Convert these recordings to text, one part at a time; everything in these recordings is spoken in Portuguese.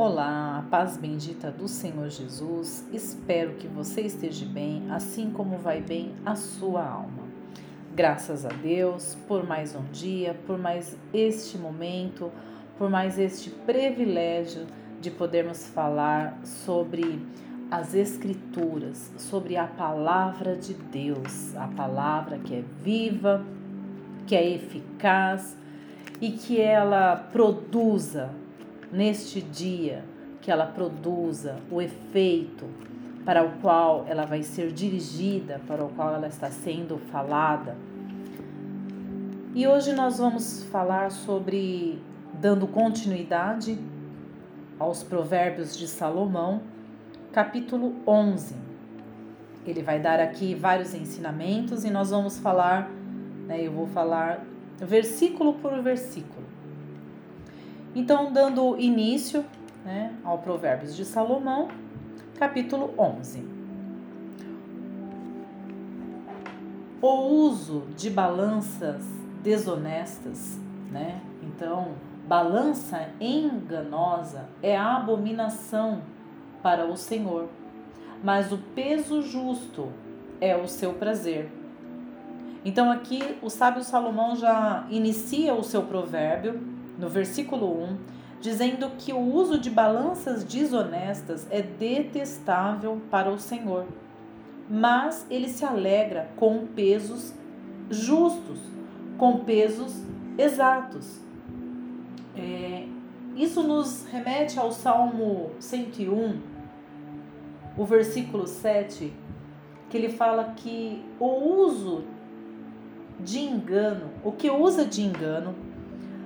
Olá, paz bendita do Senhor Jesus. Espero que você esteja bem, assim como vai bem a sua alma. Graças a Deus por mais um dia, por mais este momento, por mais este privilégio de podermos falar sobre as Escrituras, sobre a palavra de Deus, a palavra que é viva, que é eficaz e que ela produza neste dia que ela produza o efeito para o qual ela vai ser dirigida, para o qual ela está sendo falada. E hoje nós vamos falar sobre dando continuidade aos Provérbios de Salomão, capítulo 11. Ele vai dar aqui vários ensinamentos e nós vamos falar, né, eu vou falar versículo por versículo. Então, dando início né, ao Provérbios de Salomão, capítulo 11. O uso de balanças desonestas, né? Então, balança enganosa é a abominação para o Senhor, mas o peso justo é o seu prazer. Então, aqui o sábio Salomão já inicia o seu provérbio no versículo 1, dizendo que o uso de balanças desonestas é detestável para o Senhor, mas ele se alegra com pesos justos, com pesos exatos. É, isso nos remete ao Salmo 101, o versículo 7, que ele fala que o uso de engano, o que usa de engano,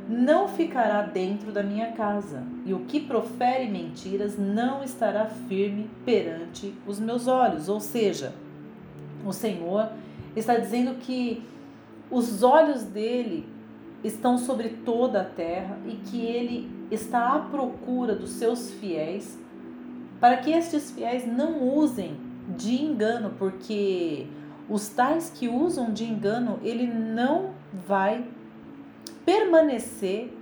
não ficará dentro da minha casa, e o que profere mentiras não estará firme perante os meus olhos. Ou seja, o Senhor está dizendo que os olhos dele estão sobre toda a terra e que ele está à procura dos seus fiéis, para que estes fiéis não usem de engano, porque os tais que usam de engano, ele não vai permanecer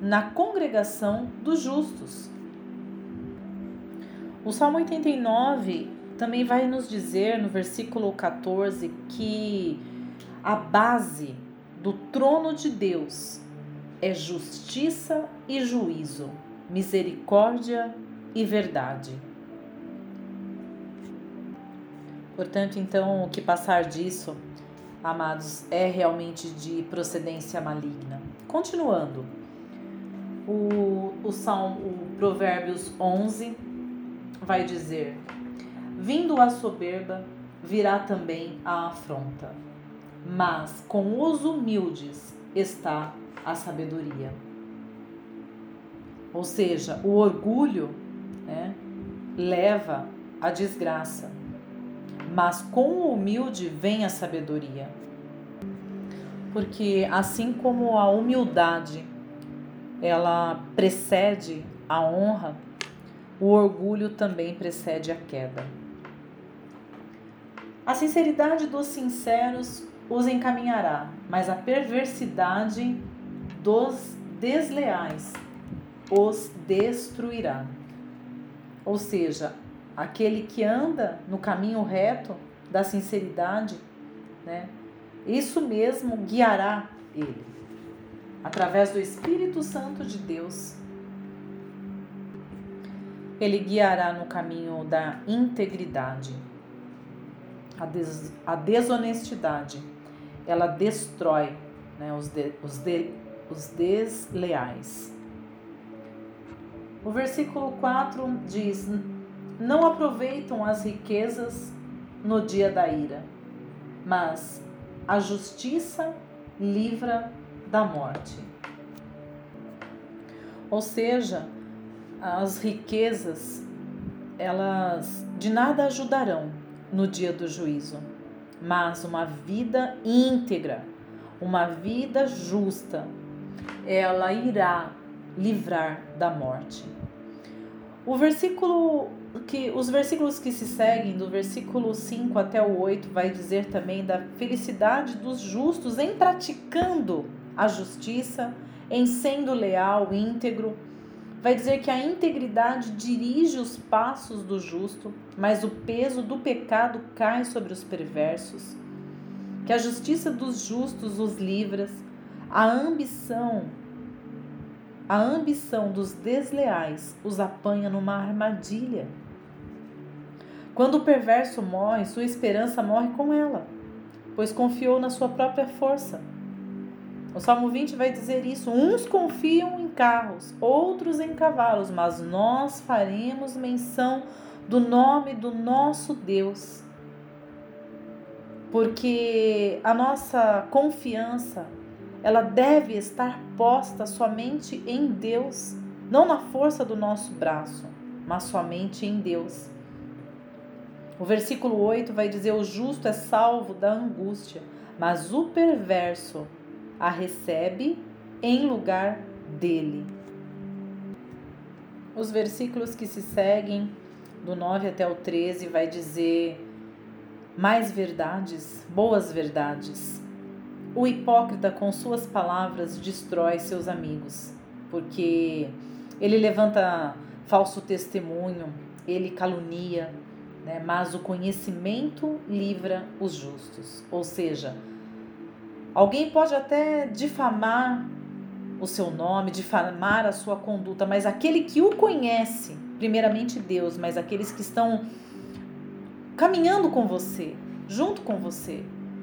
na congregação dos justos. O Salmo 89 também vai nos dizer no versículo 14 que a base do trono de Deus é justiça e juízo, misericórdia e verdade. Portanto, então, o que passar disso amados, é realmente de procedência maligna. Continuando, o, o Salmo, o Provérbios 11 vai dizer: Vindo a soberba, virá também a afronta, mas com os humildes está a sabedoria. Ou seja, o orgulho né, leva à desgraça mas com o humilde vem a sabedoria. Porque assim como a humildade ela precede a honra, o orgulho também precede a queda. A sinceridade dos sinceros os encaminhará, mas a perversidade dos desleais os destruirá. Ou seja, aquele que anda no caminho reto da sinceridade, né? Isso mesmo guiará ele através do Espírito Santo de Deus. Ele guiará no caminho da integridade. A, des, a desonestidade, ela destrói né, os, de, os, de, os desleais. O versículo 4 diz: não aproveitam as riquezas no dia da ira, mas a justiça livra da morte. Ou seja, as riquezas elas de nada ajudarão no dia do juízo, mas uma vida íntegra, uma vida justa, ela irá livrar da morte. O versículo que os versículos que se seguem, do versículo 5 até o 8, vai dizer também da felicidade dos justos em praticando a justiça, em sendo leal, íntegro. vai dizer que a integridade dirige os passos do justo, mas o peso do pecado cai sobre os perversos. Que a justiça dos justos os livra, a ambição, a ambição dos desleais os apanha numa armadilha. Quando o perverso morre, sua esperança morre com ela, pois confiou na sua própria força. O Salmo 20 vai dizer isso: uns confiam em carros, outros em cavalos, mas nós faremos menção do nome do nosso Deus. Porque a nossa confiança, ela deve estar posta somente em Deus, não na força do nosso braço, mas somente em Deus. O versículo 8 vai dizer: O justo é salvo da angústia, mas o perverso a recebe em lugar dele. Os versículos que se seguem, do 9 até o 13, vai dizer mais verdades, boas verdades. O hipócrita, com suas palavras, destrói seus amigos, porque ele levanta falso testemunho, ele calunia, né? mas o conhecimento livra os justos. Ou seja, alguém pode até difamar o seu nome, difamar a sua conduta, mas aquele que o conhece, primeiramente Deus, mas aqueles que estão caminhando com você, junto com você,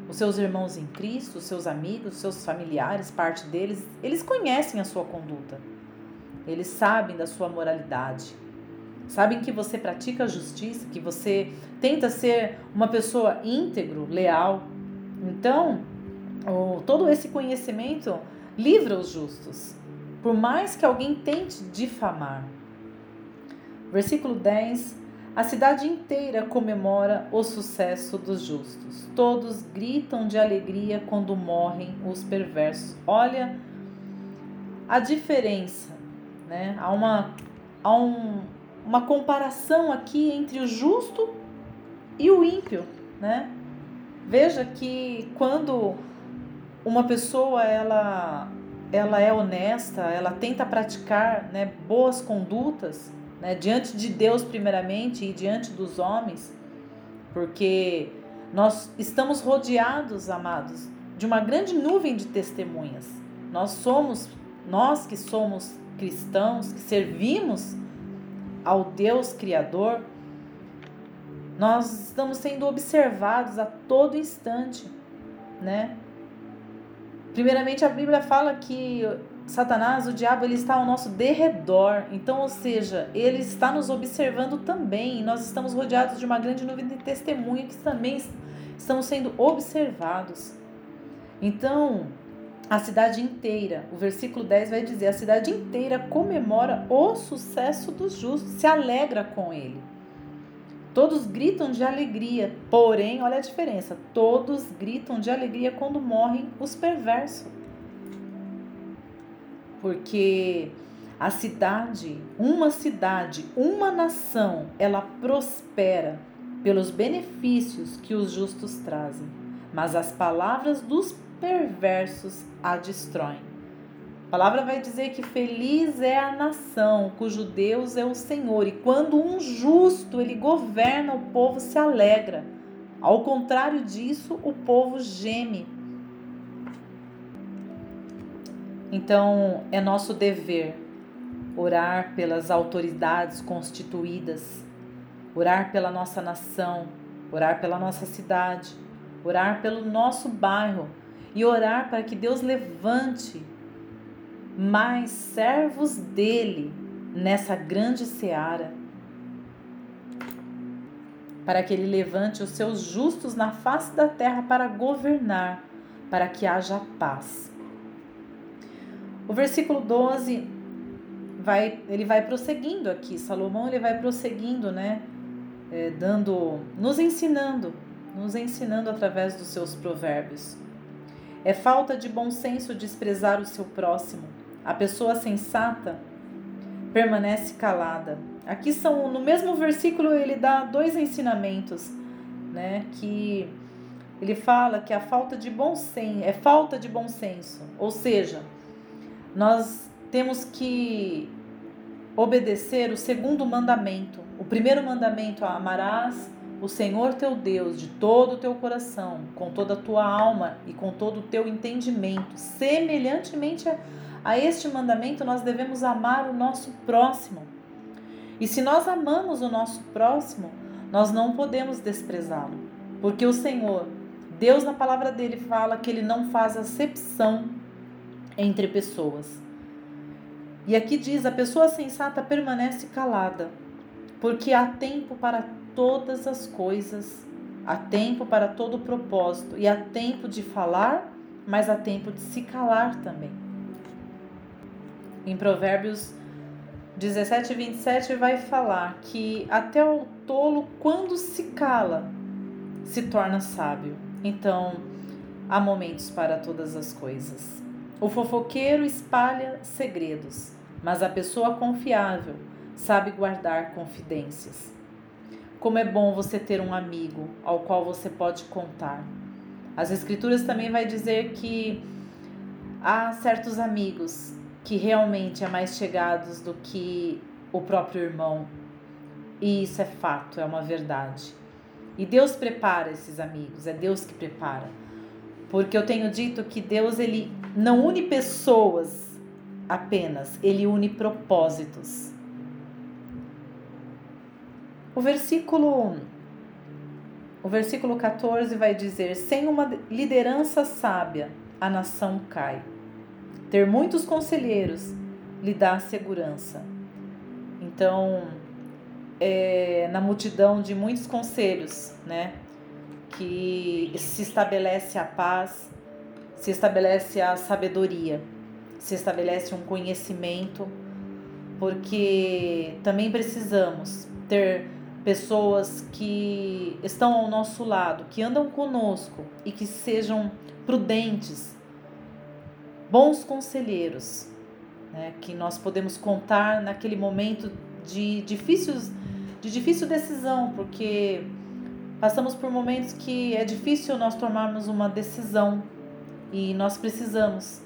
os seus irmãos em Cristo, os seus amigos, os seus familiares, parte deles, eles conhecem a sua conduta. Eles sabem da sua moralidade sabem que você pratica a justiça, que você tenta ser uma pessoa íntegro, leal. Então, todo esse conhecimento livra os justos, por mais que alguém tente difamar. Versículo 10: A cidade inteira comemora o sucesso dos justos. Todos gritam de alegria quando morrem os perversos. Olha a diferença, né? Há uma há um, uma comparação aqui entre o justo e o ímpio, né? Veja que quando uma pessoa ela ela é honesta, ela tenta praticar né, boas condutas né, diante de Deus primeiramente e diante dos homens, porque nós estamos rodeados, amados, de uma grande nuvem de testemunhas. Nós somos, nós que somos cristãos, que servimos ao Deus Criador, nós estamos sendo observados a todo instante, né? Primeiramente, a Bíblia fala que Satanás, o diabo, ele está ao nosso derredor. Então, ou seja, ele está nos observando também. Nós estamos rodeados de uma grande nuvem de testemunha que também estamos sendo observados. Então, a cidade inteira, o versículo 10 vai dizer: a cidade inteira comemora o sucesso dos justos, se alegra com ele. Todos gritam de alegria, porém, olha a diferença: todos gritam de alegria quando morrem os perversos. Porque a cidade, uma cidade, uma nação, ela prospera pelos benefícios que os justos trazem, mas as palavras dos perversos a destroem. A palavra vai dizer que feliz é a nação cujo Deus é o Senhor, e quando um justo ele governa, o povo se alegra. Ao contrário disso, o povo geme. Então, é nosso dever orar pelas autoridades constituídas, orar pela nossa nação, orar pela nossa cidade, orar pelo nosso bairro e orar para que Deus levante mais servos dele nessa grande seara. Para que ele levante os seus justos na face da terra para governar, para que haja paz. O versículo 12 vai, ele vai prosseguindo aqui. Salomão ele vai prosseguindo, né? É, dando, nos ensinando, nos ensinando através dos seus provérbios. É falta de bom senso desprezar o seu próximo. A pessoa sensata permanece calada. Aqui são no mesmo versículo ele dá dois ensinamentos, né, que ele fala que a falta de bom senso é falta de bom senso, ou seja, nós temos que obedecer o segundo mandamento. O primeiro mandamento é amarás o Senhor teu Deus de todo o teu coração, com toda a tua alma e com todo o teu entendimento. Semelhantemente a, a este mandamento, nós devemos amar o nosso próximo. E se nós amamos o nosso próximo, nós não podemos desprezá-lo, porque o Senhor, Deus na palavra dele fala que ele não faz acepção entre pessoas. E aqui diz: a pessoa sensata permanece calada, porque há tempo para todas as coisas, há tempo para todo propósito, e há tempo de falar, mas há tempo de se calar também. Em Provérbios 17, 27 vai falar que até o tolo, quando se cala, se torna sábio. Então, há momentos para todas as coisas. O fofoqueiro espalha segredos, mas a pessoa confiável sabe guardar confidências. Como é bom você ter um amigo ao qual você pode contar. As escrituras também vai dizer que há certos amigos que realmente é mais chegados do que o próprio irmão. E isso é fato, é uma verdade. E Deus prepara esses amigos, é Deus que prepara. Porque eu tenho dito que Deus ele não une pessoas apenas, ele une propósitos. O versículo o versículo 14 vai dizer: Sem uma liderança sábia, a nação cai. Ter muitos conselheiros lhe dá segurança. Então, é, na multidão de muitos conselhos, né, que se estabelece a paz, se estabelece a sabedoria, se estabelece um conhecimento, porque também precisamos ter pessoas que estão ao nosso lado, que andam conosco e que sejam prudentes, bons conselheiros, né, que nós podemos contar naquele momento de, difíceis, de difícil decisão, porque passamos por momentos que é difícil nós tomarmos uma decisão e nós precisamos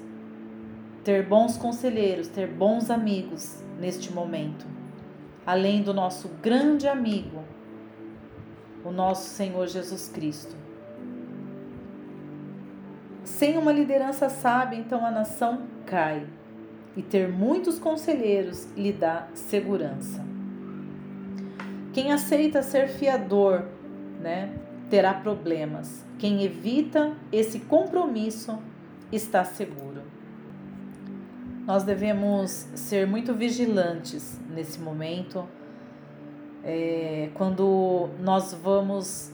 ter bons conselheiros, ter bons amigos neste momento além do nosso grande amigo, o nosso Senhor Jesus Cristo. Sem uma liderança sábia, então a nação cai, e ter muitos conselheiros lhe dá segurança. Quem aceita ser fiador, né, terá problemas. Quem evita esse compromisso está seguro. Nós devemos ser muito vigilantes nesse momento, é, quando nós vamos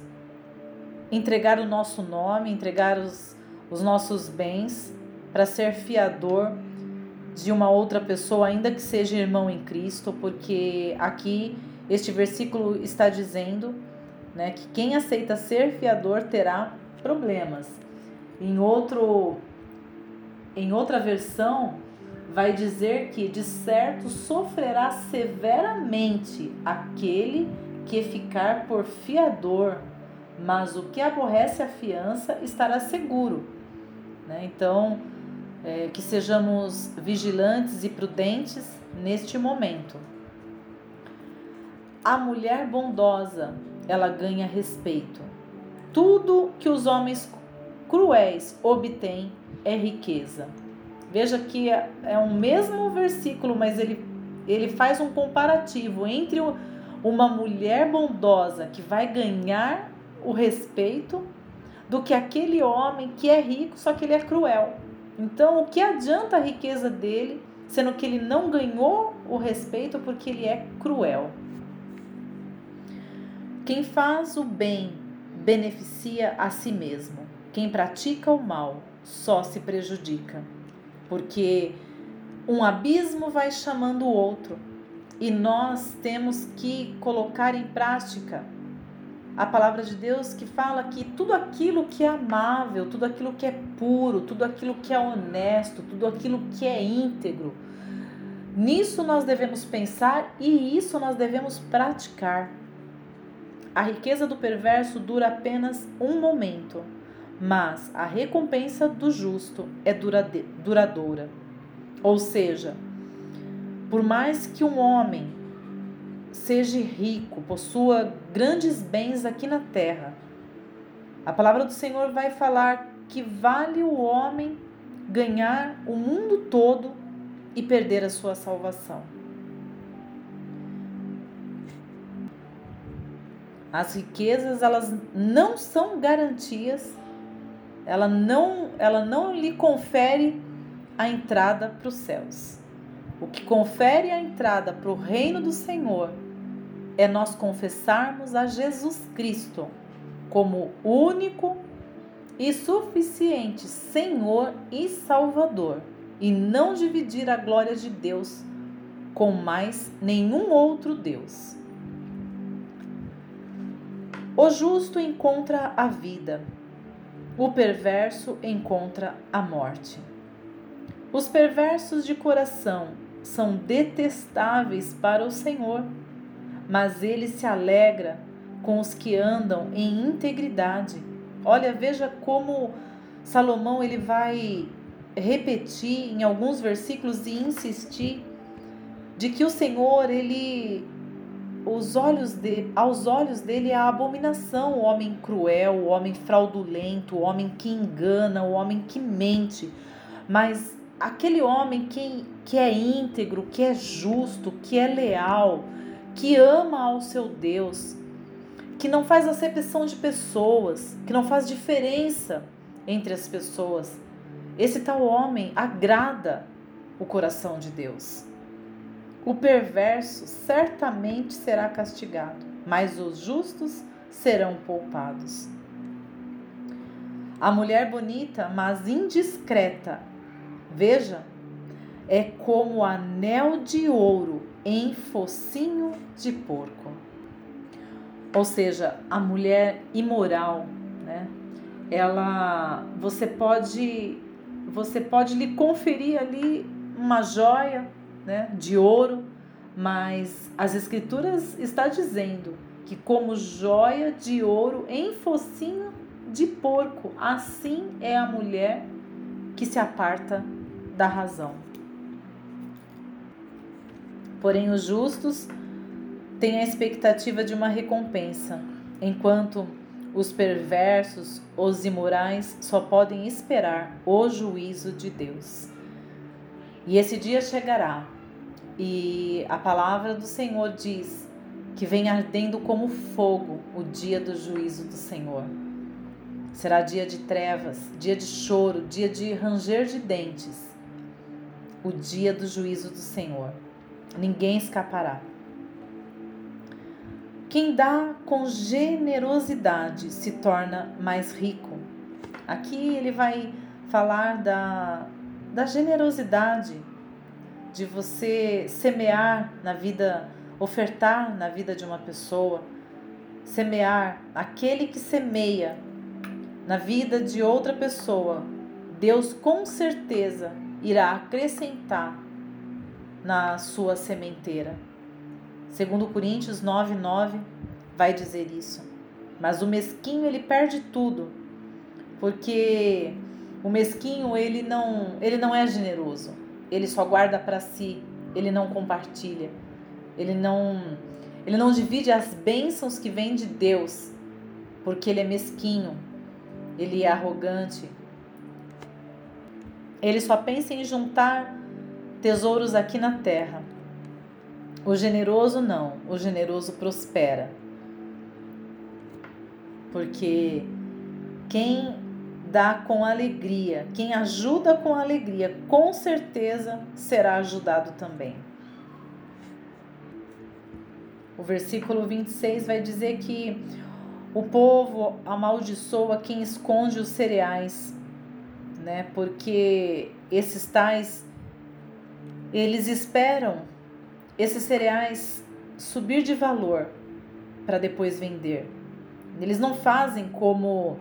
entregar o nosso nome, entregar os, os nossos bens para ser fiador de uma outra pessoa, ainda que seja irmão em Cristo, porque aqui este versículo está dizendo né, que quem aceita ser fiador terá problemas. Em outro em outra versão vai dizer que de certo sofrerá severamente aquele que ficar por fiador, mas o que aborrece a fiança estará seguro. Né? Então, é, que sejamos vigilantes e prudentes neste momento. A mulher bondosa, ela ganha respeito. Tudo que os homens cruéis obtêm é riqueza. Veja que é, é um mesmo versículo, mas ele, ele faz um comparativo entre uma mulher bondosa que vai ganhar o respeito do que aquele homem que é rico, só que ele é cruel. Então, o que adianta a riqueza dele, sendo que ele não ganhou o respeito porque ele é cruel? Quem faz o bem beneficia a si mesmo. Quem pratica o mal só se prejudica porque um abismo vai chamando o outro e nós temos que colocar em prática a palavra de Deus que fala que tudo aquilo que é amável, tudo aquilo que é puro, tudo aquilo que é honesto, tudo aquilo que é íntegro, nisso nós devemos pensar e isso nós devemos praticar. A riqueza do perverso dura apenas um momento mas a recompensa do justo é duradoura. Ou seja, Por mais que um homem seja rico, possua grandes bens aqui na terra, a palavra do Senhor vai falar que vale o homem ganhar o mundo todo e perder a sua salvação. As riquezas, elas não são garantias, ela não, ela não lhe confere a entrada para os céus. O que confere a entrada para o reino do Senhor é nós confessarmos a Jesus Cristo como único e suficiente Senhor e Salvador e não dividir a glória de Deus com mais nenhum outro Deus. O justo encontra a vida, o perverso encontra a morte. Os perversos de coração são detestáveis para o Senhor, mas ele se alegra com os que andam em integridade. Olha, veja como Salomão ele vai repetir em alguns versículos e insistir de que o Senhor ele os olhos de, aos olhos dele é a abominação, o homem cruel, o homem fraudulento, o homem que engana, o homem que mente. Mas aquele homem que, que é íntegro, que é justo, que é leal, que ama ao seu Deus, que não faz acepção de pessoas, que não faz diferença entre as pessoas. Esse tal homem agrada o coração de Deus. O perverso certamente será castigado, mas os justos serão poupados. A mulher bonita, mas indiscreta, veja, é como anel de ouro em focinho de porco. Ou seja, a mulher imoral, né? Ela, você pode, você pode lhe conferir ali uma joia, né, de ouro, mas as escrituras está dizendo que como joia de ouro em focinho de porco, assim é a mulher que se aparta da razão. Porém os justos têm a expectativa de uma recompensa, enquanto os perversos, os imorais só podem esperar o juízo de Deus. E esse dia chegará, e a palavra do Senhor diz que vem ardendo como fogo o dia do juízo do Senhor. Será dia de trevas, dia de choro, dia de ranger de dentes. O dia do juízo do Senhor. Ninguém escapará. Quem dá com generosidade se torna mais rico. Aqui ele vai falar da, da generosidade de você semear na vida, ofertar na vida de uma pessoa, semear aquele que semeia na vida de outra pessoa, Deus com certeza irá acrescentar na sua sementeira. Segundo Coríntios 9:9 vai dizer isso. Mas o mesquinho ele perde tudo, porque o mesquinho ele não, ele não é generoso ele só guarda para si, ele não compartilha, ele não, ele não divide as bênçãos que vêm de Deus, porque ele é mesquinho, ele é arrogante. Ele só pensa em juntar tesouros aqui na terra. O generoso não, o generoso prospera. Porque quem dá com alegria, quem ajuda com alegria, com certeza será ajudado também. O versículo 26 vai dizer que o povo amaldiçoa quem esconde os cereais, né? Porque esses tais eles esperam esses cereais subir de valor para depois vender. Eles não fazem como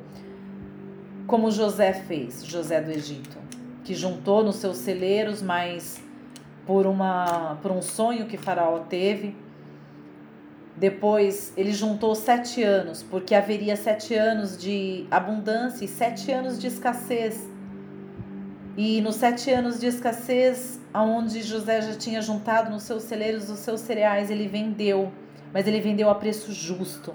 como José fez, José do Egito, que juntou nos seus celeiros, mas por, uma, por um sonho que Faraó teve. Depois ele juntou sete anos, porque haveria sete anos de abundância e sete anos de escassez. E nos sete anos de escassez, aonde José já tinha juntado nos seus celeiros os seus cereais, ele vendeu, mas ele vendeu a preço justo.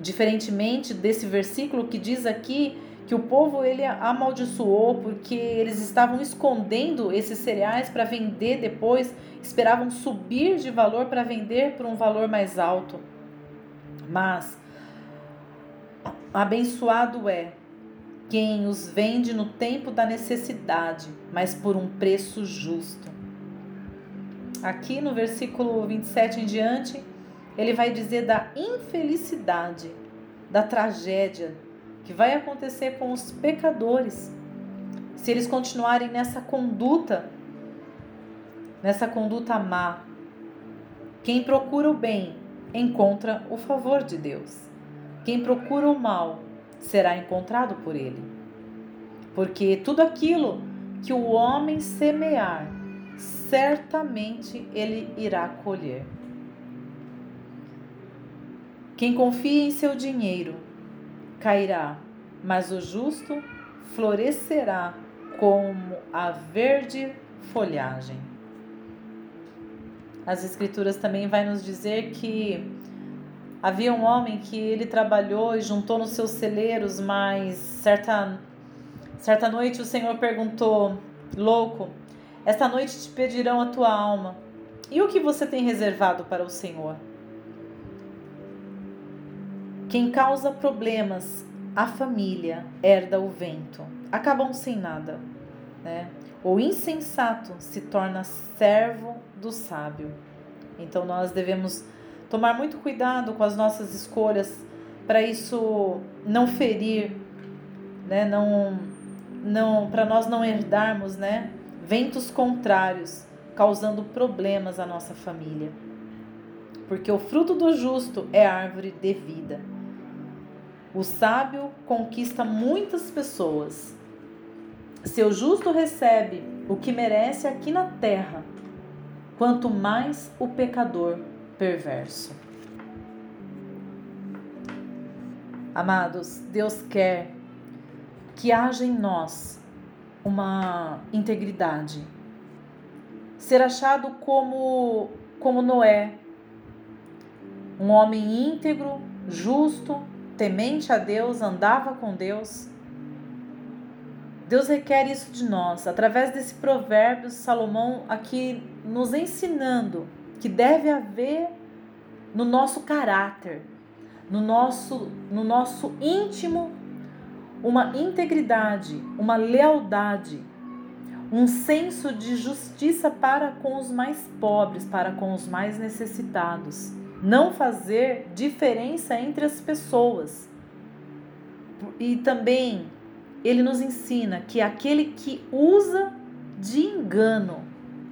Diferentemente desse versículo que diz aqui que o povo ele amaldiçoou porque eles estavam escondendo esses cereais para vender depois, esperavam subir de valor para vender por um valor mais alto. Mas abençoado é quem os vende no tempo da necessidade, mas por um preço justo. Aqui no versículo 27 em diante, ele vai dizer da infelicidade, da tragédia que vai acontecer com os pecadores se eles continuarem nessa conduta, nessa conduta má. Quem procura o bem encontra o favor de Deus. Quem procura o mal será encontrado por ele. Porque tudo aquilo que o homem semear, certamente ele irá colher. Quem confia em seu dinheiro cairá, mas o justo florescerá como a verde folhagem. As escrituras também vai nos dizer que havia um homem que ele trabalhou e juntou nos seus celeiros, mas certa certa noite o Senhor perguntou: "Louco, esta noite te pedirão a tua alma. E o que você tem reservado para o Senhor?" Quem causa problemas à família herda o vento, acabam sem nada. Né? O insensato se torna servo do sábio. Então nós devemos tomar muito cuidado com as nossas escolhas para isso não ferir, né? Não, não, para nós não herdarmos, né? Ventos contrários, causando problemas à nossa família. Porque o fruto do justo é árvore de vida. O sábio conquista muitas pessoas. Seu justo recebe o que merece aqui na terra, quanto mais o pecador perverso. Amados, Deus quer que haja em nós uma integridade. Ser achado como como Noé, um homem íntegro, justo, temente a Deus, andava com Deus. Deus requer isso de nós, através desse provérbio, Salomão aqui nos ensinando que deve haver no nosso caráter, no nosso, no nosso íntimo, uma integridade, uma lealdade, um senso de justiça para com os mais pobres, para com os mais necessitados não fazer diferença entre as pessoas. E também ele nos ensina que aquele que usa de engano,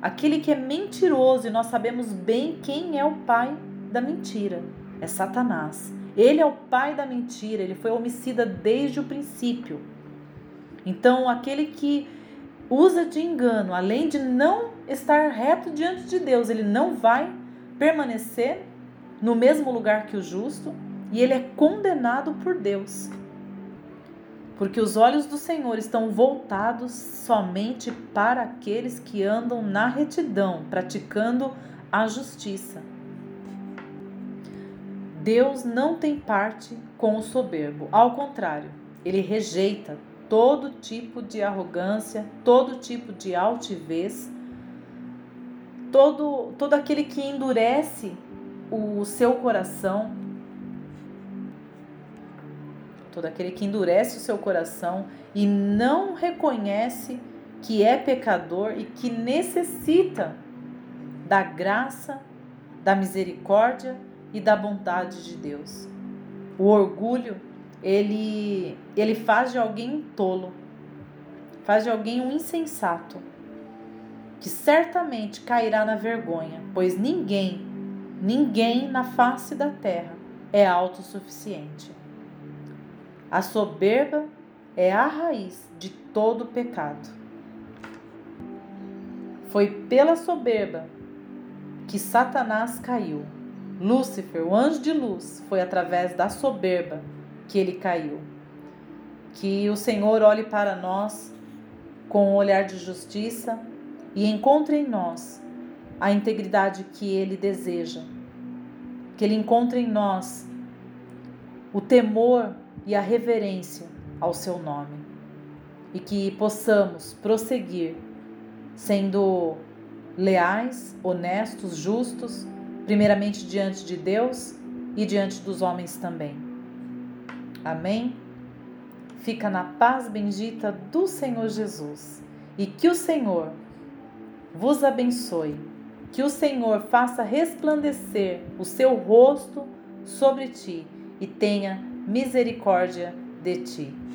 aquele que é mentiroso, e nós sabemos bem quem é o pai da mentira, é Satanás. Ele é o pai da mentira, ele foi homicida desde o princípio. Então, aquele que usa de engano, além de não estar reto diante de Deus, ele não vai permanecer no mesmo lugar que o justo, e ele é condenado por Deus. Porque os olhos do Senhor estão voltados somente para aqueles que andam na retidão, praticando a justiça. Deus não tem parte com o soberbo, ao contrário, ele rejeita todo tipo de arrogância, todo tipo de altivez, todo, todo aquele que endurece o seu coração, todo aquele que endurece o seu coração e não reconhece que é pecador e que necessita da graça, da misericórdia e da bondade de Deus. O orgulho, ele ele faz de alguém um tolo, faz de alguém um insensato, que certamente cairá na vergonha, pois ninguém Ninguém na face da terra é autossuficiente. A soberba é a raiz de todo pecado. Foi pela soberba que Satanás caiu. Lúcifer, o anjo de luz, foi através da soberba que ele caiu. Que o Senhor olhe para nós com um olhar de justiça e encontre em nós a integridade que Ele deseja, que Ele encontre em nós o temor e a reverência ao Seu nome e que possamos prosseguir sendo leais, honestos, justos, primeiramente diante de Deus e diante dos homens também. Amém? Fica na paz bendita do Senhor Jesus e que o Senhor vos abençoe, que o Senhor faça resplandecer o seu rosto sobre ti e tenha misericórdia de ti.